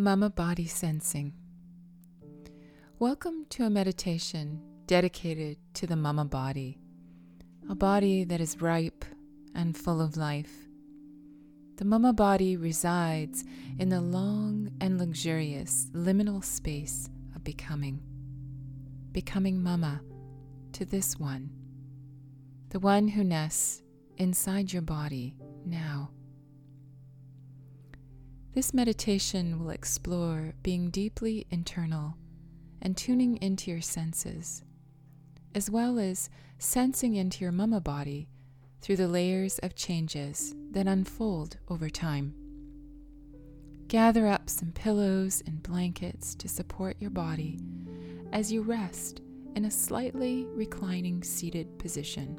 Mama Body Sensing. Welcome to a meditation dedicated to the Mama Body, a body that is ripe and full of life. The Mama Body resides in the long and luxurious liminal space of becoming. Becoming Mama to this one, the one who nests inside your body now. This meditation will explore being deeply internal and tuning into your senses, as well as sensing into your mama body through the layers of changes that unfold over time. Gather up some pillows and blankets to support your body as you rest in a slightly reclining seated position.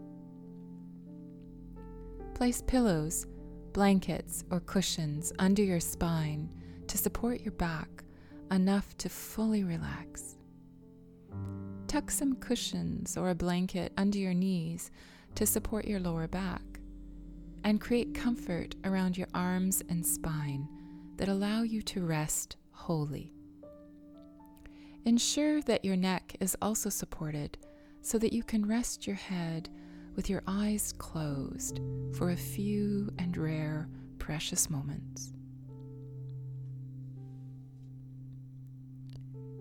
Place pillows blankets or cushions under your spine to support your back enough to fully relax. Tuck some cushions or a blanket under your knees to support your lower back and create comfort around your arms and spine that allow you to rest wholly. Ensure that your neck is also supported so that you can rest your head with your eyes closed for a few and rare precious moments.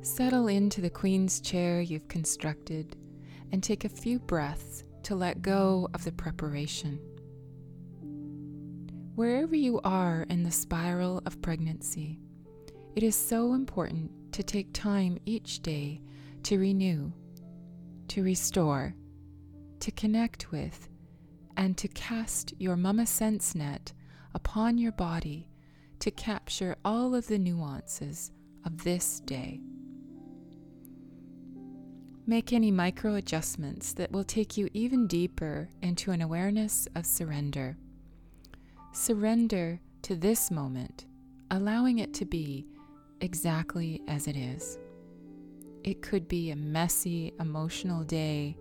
Settle into the Queen's chair you've constructed and take a few breaths to let go of the preparation. Wherever you are in the spiral of pregnancy, it is so important to take time each day to renew, to restore, to connect with and to cast your Mama Sense net upon your body to capture all of the nuances of this day. Make any micro adjustments that will take you even deeper into an awareness of surrender. Surrender to this moment, allowing it to be exactly as it is. It could be a messy, emotional day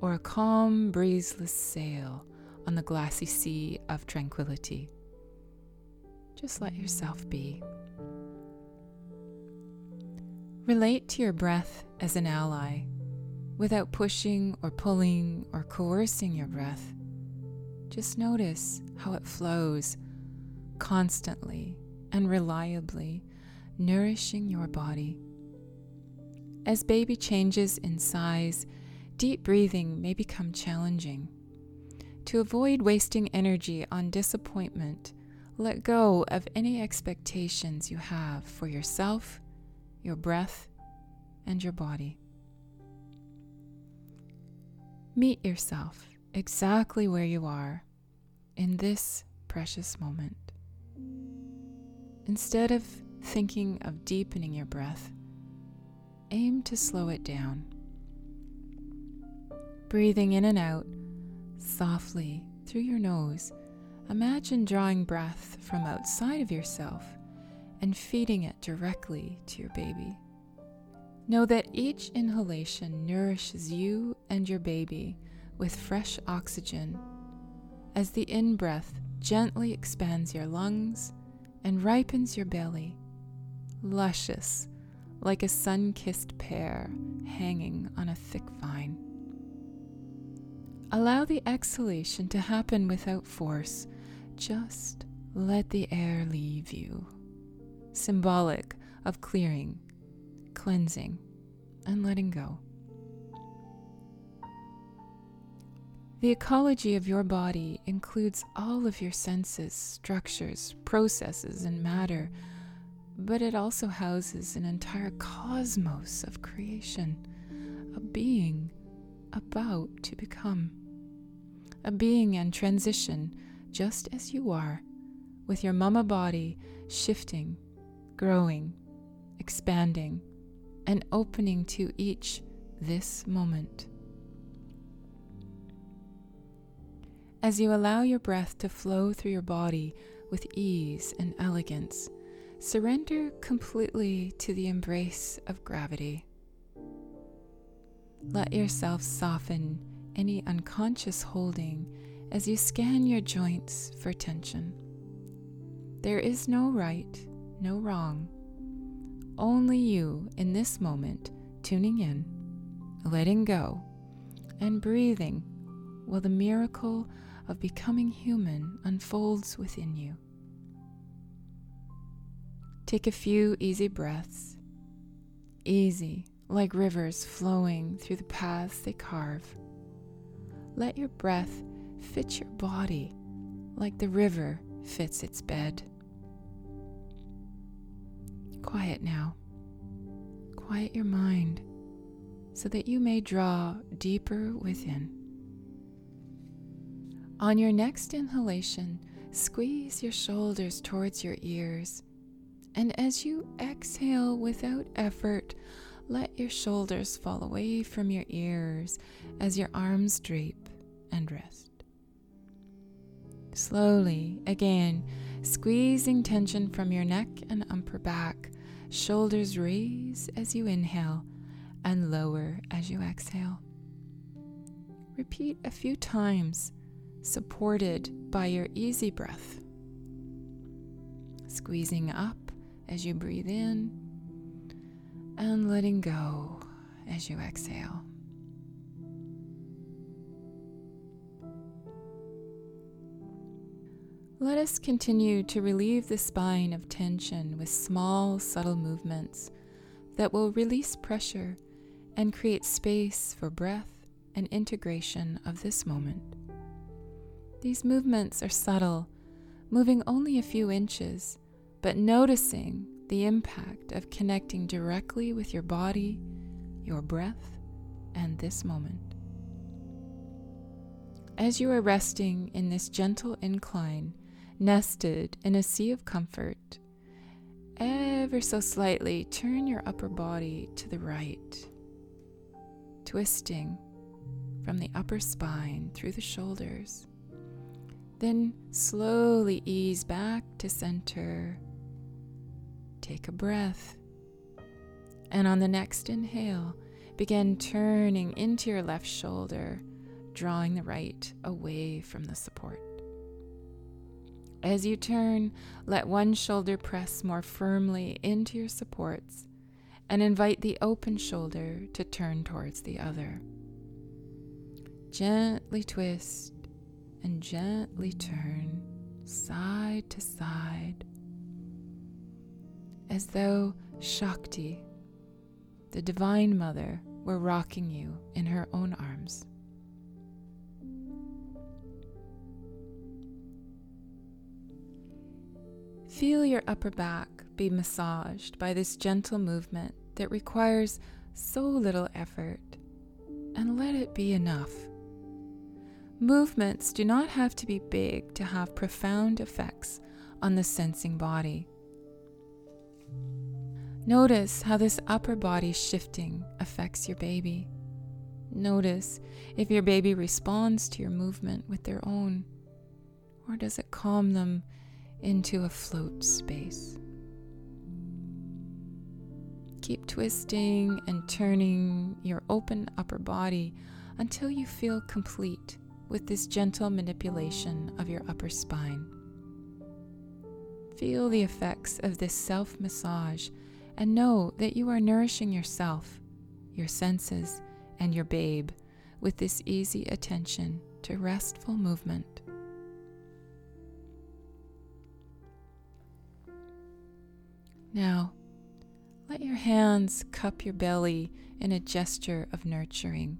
or a calm, breezeless sail on the glassy sea of tranquility. Just let yourself be. Relate to your breath as an ally without pushing or pulling or coercing your breath. Just notice how it flows constantly and reliably, nourishing your body. As baby changes in size, deep breathing may become challenging. To avoid wasting energy on disappointment, let go of any expectations you have for yourself, your breath, and your body. Meet yourself exactly where you are in this precious moment. Instead of thinking of deepening your breath, aim to slow it down breathing in and out softly through your nose. Imagine drawing breath from outside of yourself and feeding it directly to your baby. Know that each inhalation nourishes you and your baby with fresh oxygen as the in breath gently expands your lungs and ripens your belly, luscious like a sun kissed pear hanging on a thick vine. Allow the exhalation to happen without force. Just let the air leave you. Symbolic of clearing, cleansing, and letting go. The ecology of your body includes all of your senses, structures, processes, and matter, but it also houses an entire cosmos of creation, a being about to become. A being in transition, just as you are, with your mama body shifting, growing, expanding, and opening to each this moment. As you allow your breath to flow through your body with ease and elegance, surrender completely to the embrace of gravity. Let yourself soften any unconscious holding as you scan your joints for tension. There is no right, no wrong, only you in this moment, tuning in, letting go, and breathing while the miracle of becoming human unfolds within you. Take a few easy breaths, easy like rivers flowing through the paths they carve. Let your breath fit your body like the river fits its bed. Quiet now. Quiet your mind so that you may draw deeper within. On your next inhalation, squeeze your shoulders towards your ears. And as you exhale without effort, let your shoulders fall away from your ears as your arms drape and rest. Slowly, again, squeezing tension from your neck and upper back, shoulders raise as you inhale and lower as you exhale. Repeat a few times, supported by your easy breath. Squeezing up as you breathe in and letting go as you exhale. Let us continue to relieve the spine of tension with small, subtle movements that will release pressure and create space for breath and integration of this moment. These movements are subtle, moving only a few inches, but noticing the impact of connecting directly with your body, your breath, and this moment. As you are resting in this gentle incline, nested in a sea of comfort. Ever so slightly, turn your upper body to the right, twisting from the upper spine through the shoulders. Then slowly ease back to center. Take a breath. And on the next inhale, begin turning into your left shoulder, drawing the right away from the support. As you turn, let one shoulder press more firmly into your supports and invite the open shoulder to turn towards the other. Gently twist and gently turn side to side as though Shakti, the Divine Mother, were rocking you in her own arms. Feel your upper back be massaged by this gentle movement that requires so little effort, and let it be enough. Movements do not have to be big to have profound effects on the sensing body. Notice how this upper body shifting affects your baby. Notice if your baby responds to your movement with their own, or does it calm them into a float space. Keep twisting and turning your open upper body until you feel complete with this gentle manipulation of your upper spine. Feel the effects of this self massage and know that you are nourishing yourself, your senses, and your babe with this easy attention to restful movement. Now, let your hands cup your belly in a gesture of nurturing,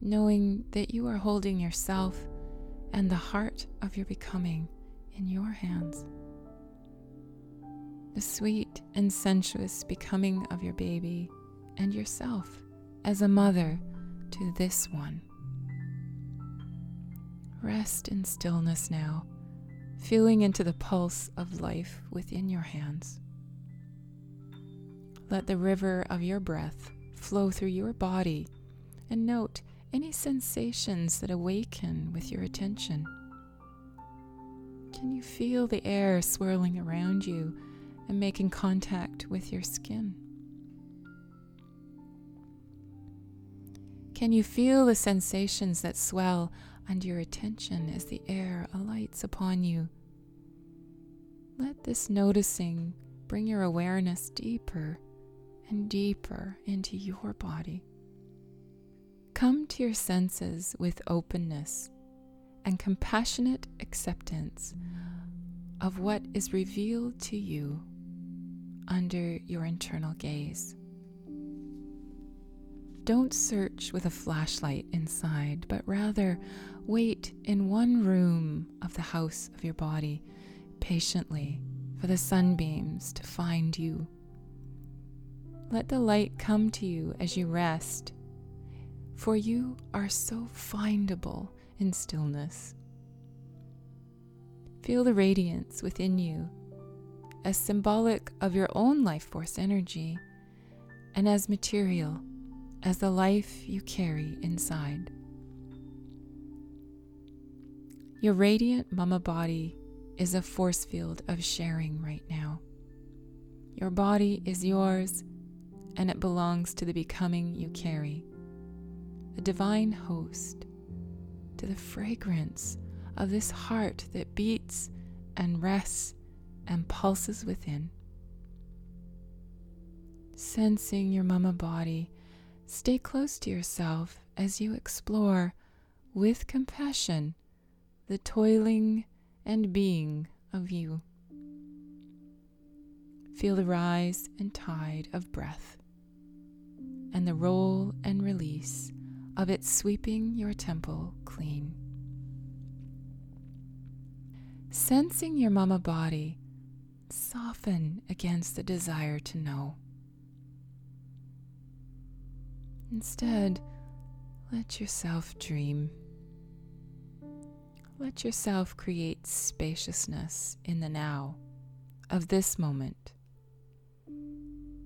knowing that you are holding yourself and the heart of your becoming in your hands. The sweet and sensuous becoming of your baby and yourself as a mother to this one. Rest in stillness now, feeling into the pulse of life within your hands. Let the river of your breath flow through your body and note any sensations that awaken with your attention. Can you feel the air swirling around you and making contact with your skin? Can you feel the sensations that swell under your attention as the air alights upon you? Let this noticing bring your awareness deeper and deeper into your body. Come to your senses with openness and compassionate acceptance of what is revealed to you under your internal gaze. Don't search with a flashlight inside, but rather wait in one room of the house of your body patiently for the sunbeams to find you. Let the light come to you as you rest, for you are so findable in stillness. Feel the radiance within you as symbolic of your own life force energy and as material as the life you carry inside. Your radiant mama body is a force field of sharing right now. Your body is yours and it belongs to the becoming you carry, a divine host, to the fragrance of this heart that beats and rests and pulses within. Sensing your mama body Stay close to yourself as you explore with compassion the toiling and being of you. Feel the rise and tide of breath and the roll and release of it sweeping your temple clean. Sensing your mama body soften against the desire to know. Instead, let yourself dream. Let yourself create spaciousness in the now of this moment.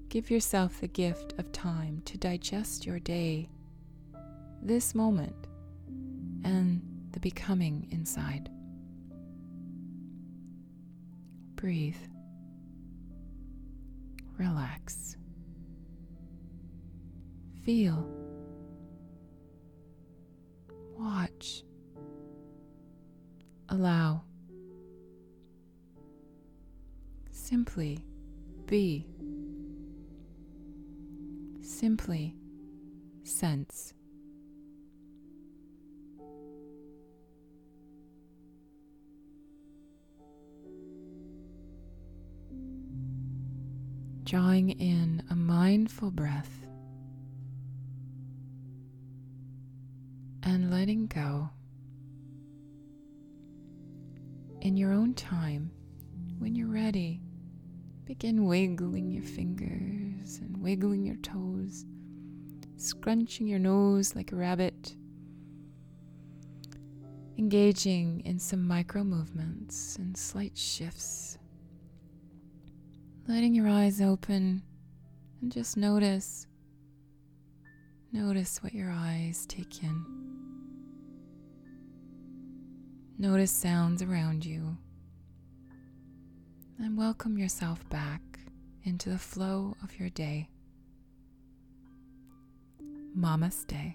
Give yourself the gift of time to digest your day, this moment, and the becoming inside. Breathe. Relax. Feel. Watch. Allow. Simply be. Simply sense. Drawing in a mindful breath and letting go. In your own time, when you're ready, begin wiggling your fingers and wiggling your toes, scrunching your nose like a rabbit, engaging in some micro movements and slight shifts. Letting your eyes open and just notice. Notice what your eyes take in. Notice sounds around you and welcome yourself back into the flow of your day. Namaste.